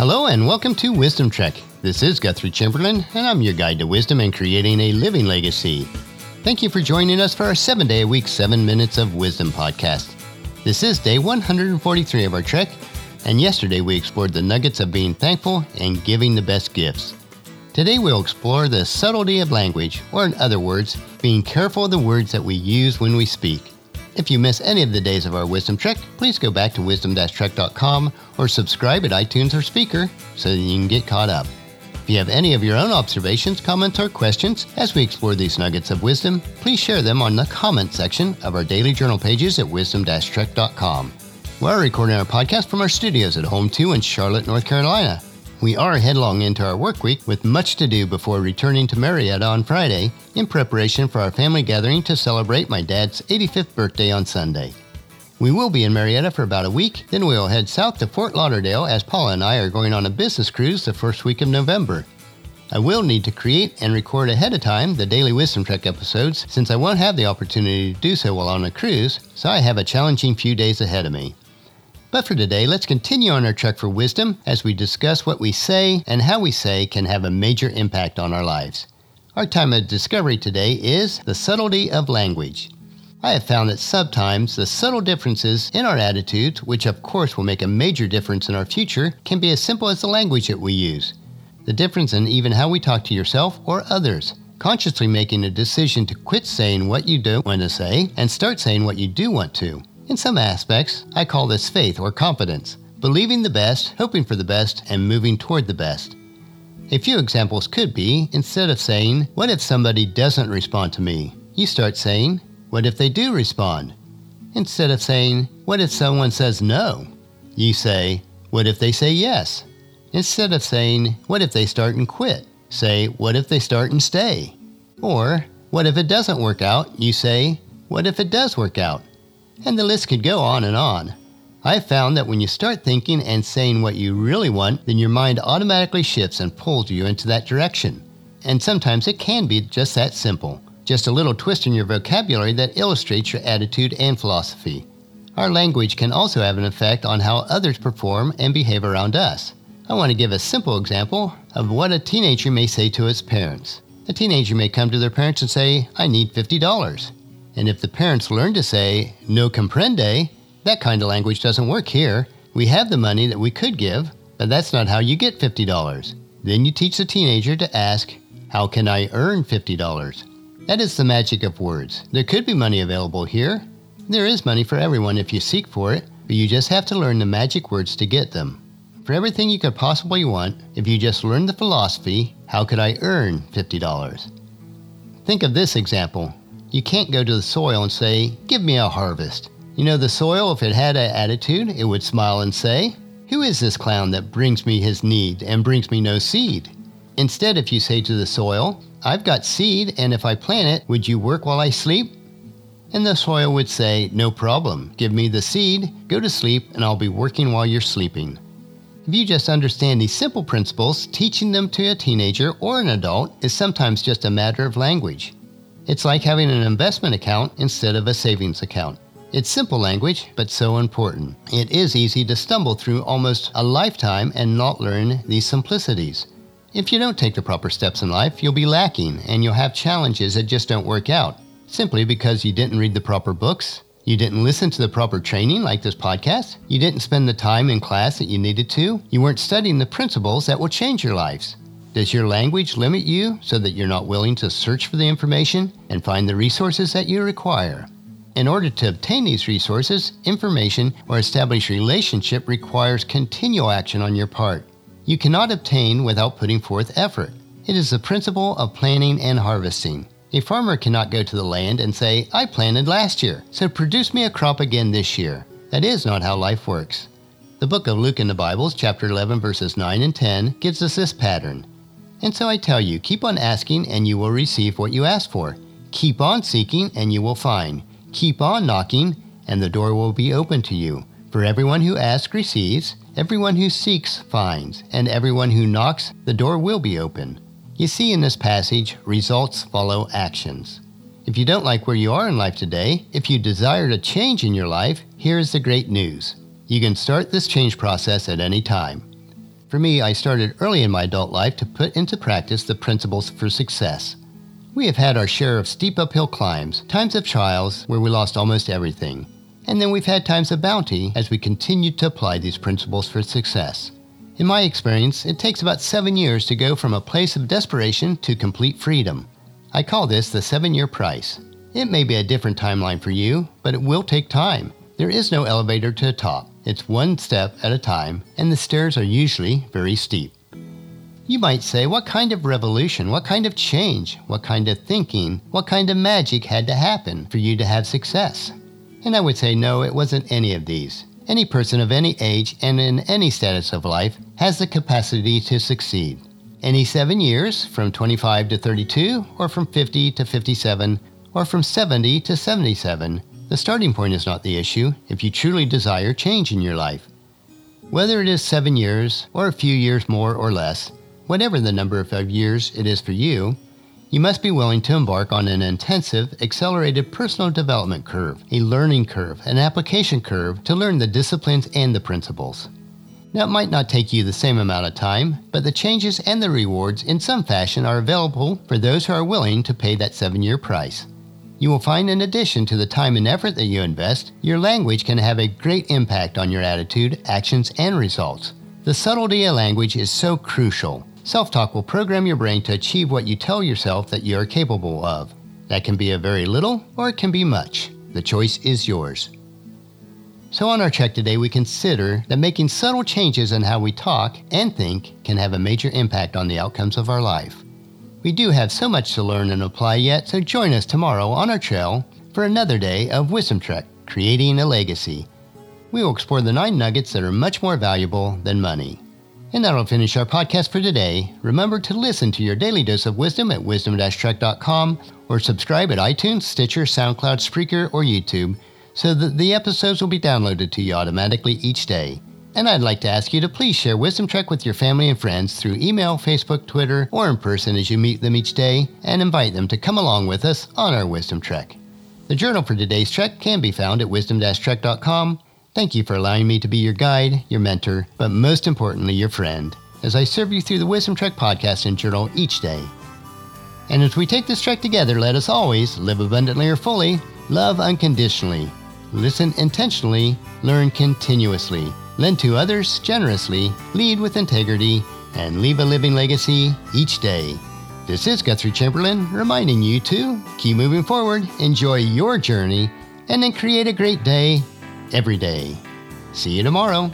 Hello and welcome to Wisdom Trek. This is Guthrie Chamberlain, and I'm your guide to wisdom and creating a living legacy. Thank you for joining us for our seven day a week, seven minutes of wisdom podcast. This is day 143 of our trek, and yesterday we explored the nuggets of being thankful and giving the best gifts. Today we'll explore the subtlety of language, or in other words, being careful of the words that we use when we speak. If you miss any of the days of our Wisdom Trek, please go back to wisdom-trek.com or subscribe at iTunes or Spreaker so that you can get caught up. If you have any of your own observations, comments, or questions as we explore these nuggets of wisdom, please share them on the comment section of our daily journal pages at wisdom-trek.com. We're recording our podcast from our studios at Home 2 in Charlotte, North Carolina. We are headlong into our work week with much to do before returning to Marietta on Friday in preparation for our family gathering to celebrate my dad's 85th birthday on Sunday. We will be in Marietta for about a week, then we will head south to Fort Lauderdale as Paula and I are going on a business cruise the first week of November. I will need to create and record ahead of time the Daily Wisdom Trek episodes since I won't have the opportunity to do so while on a cruise, so I have a challenging few days ahead of me. But for today, let's continue on our trek for wisdom as we discuss what we say and how we say can have a major impact on our lives. Our time of discovery today is the subtlety of language. I have found that sometimes the subtle differences in our attitudes, which of course will make a major difference in our future, can be as simple as the language that we use. The difference in even how we talk to yourself or others. Consciously making a decision to quit saying what you don't want to say and start saying what you do want to. In some aspects, I call this faith or confidence, believing the best, hoping for the best, and moving toward the best. A few examples could be instead of saying, What if somebody doesn't respond to me? you start saying, What if they do respond? Instead of saying, What if someone says no? you say, What if they say yes? Instead of saying, What if they start and quit? Say, What if they start and stay? Or, What if it doesn't work out? You say, What if it does work out? And the list could go on and on. I've found that when you start thinking and saying what you really want, then your mind automatically shifts and pulls you into that direction. And sometimes it can be just that simple. Just a little twist in your vocabulary that illustrates your attitude and philosophy. Our language can also have an effect on how others perform and behave around us. I want to give a simple example of what a teenager may say to its parents. A teenager may come to their parents and say, I need $50. And if the parents learn to say, no comprende, that kind of language doesn't work here. We have the money that we could give, but that's not how you get $50. Then you teach the teenager to ask, how can I earn $50? That is the magic of words. There could be money available here. There is money for everyone if you seek for it, but you just have to learn the magic words to get them. For everything you could possibly want, if you just learn the philosophy, how could I earn $50? Think of this example. You can't go to the soil and say, Give me a harvest. You know, the soil, if it had an attitude, it would smile and say, Who is this clown that brings me his need and brings me no seed? Instead, if you say to the soil, I've got seed, and if I plant it, would you work while I sleep? And the soil would say, No problem. Give me the seed, go to sleep, and I'll be working while you're sleeping. If you just understand these simple principles, teaching them to a teenager or an adult is sometimes just a matter of language. It's like having an investment account instead of a savings account. It's simple language, but so important. It is easy to stumble through almost a lifetime and not learn these simplicities. If you don't take the proper steps in life, you'll be lacking and you'll have challenges that just don't work out simply because you didn't read the proper books, you didn't listen to the proper training like this podcast, you didn't spend the time in class that you needed to, you weren't studying the principles that will change your lives. Does your language limit you so that you're not willing to search for the information and find the resources that you require? In order to obtain these resources, information, or establish relationship requires continual action on your part. You cannot obtain without putting forth effort. It is the principle of planting and harvesting. A farmer cannot go to the land and say, I planted last year, so produce me a crop again this year. That is not how life works. The book of Luke in the Bibles, chapter 11, verses 9 and 10, gives us this pattern. And so I tell you, keep on asking and you will receive what you ask for. Keep on seeking and you will find. Keep on knocking and the door will be open to you. For everyone who asks receives, everyone who seeks finds, and everyone who knocks, the door will be open. You see in this passage, results follow actions. If you don't like where you are in life today, if you desire a change in your life, here is the great news. You can start this change process at any time. For me, I started early in my adult life to put into practice the principles for success. We have had our share of steep uphill climbs, times of trials where we lost almost everything, and then we've had times of bounty as we continued to apply these principles for success. In my experience, it takes about seven years to go from a place of desperation to complete freedom. I call this the seven year price. It may be a different timeline for you, but it will take time. There is no elevator to the top. It's one step at a time, and the stairs are usually very steep. You might say, what kind of revolution, what kind of change, what kind of thinking, what kind of magic had to happen for you to have success? And I would say, no, it wasn't any of these. Any person of any age and in any status of life has the capacity to succeed. Any seven years, from 25 to 32, or from 50 to 57, or from 70 to 77. The starting point is not the issue if you truly desire change in your life. Whether it is seven years or a few years more or less, whatever the number of years it is for you, you must be willing to embark on an intensive, accelerated personal development curve, a learning curve, an application curve to learn the disciplines and the principles. Now, it might not take you the same amount of time, but the changes and the rewards in some fashion are available for those who are willing to pay that seven year price. You will find, in addition to the time and effort that you invest, your language can have a great impact on your attitude, actions, and results. The subtlety of language is so crucial. Self talk will program your brain to achieve what you tell yourself that you are capable of. That can be a very little or it can be much. The choice is yours. So, on our check today, we consider that making subtle changes in how we talk and think can have a major impact on the outcomes of our life. We do have so much to learn and apply yet, so join us tomorrow on our trail for another day of Wisdom Trek Creating a Legacy. We will explore the nine nuggets that are much more valuable than money. And that'll finish our podcast for today. Remember to listen to your daily dose of wisdom at wisdom-trek.com or subscribe at iTunes, Stitcher, SoundCloud, Spreaker, or YouTube so that the episodes will be downloaded to you automatically each day. And I'd like to ask you to please share Wisdom Trek with your family and friends through email, Facebook, Twitter, or in person as you meet them each day, and invite them to come along with us on our Wisdom Trek. The journal for today's trek can be found at wisdom-trek.com. Thank you for allowing me to be your guide, your mentor, but most importantly, your friend, as I serve you through the Wisdom Trek podcast and journal each day. And as we take this trek together, let us always live abundantly or fully, love unconditionally, listen intentionally, learn continuously lend to others generously, lead with integrity, and leave a living legacy each day. This is Guthrie Chamberlain reminding you to keep moving forward, enjoy your journey, and then create a great day every day. See you tomorrow.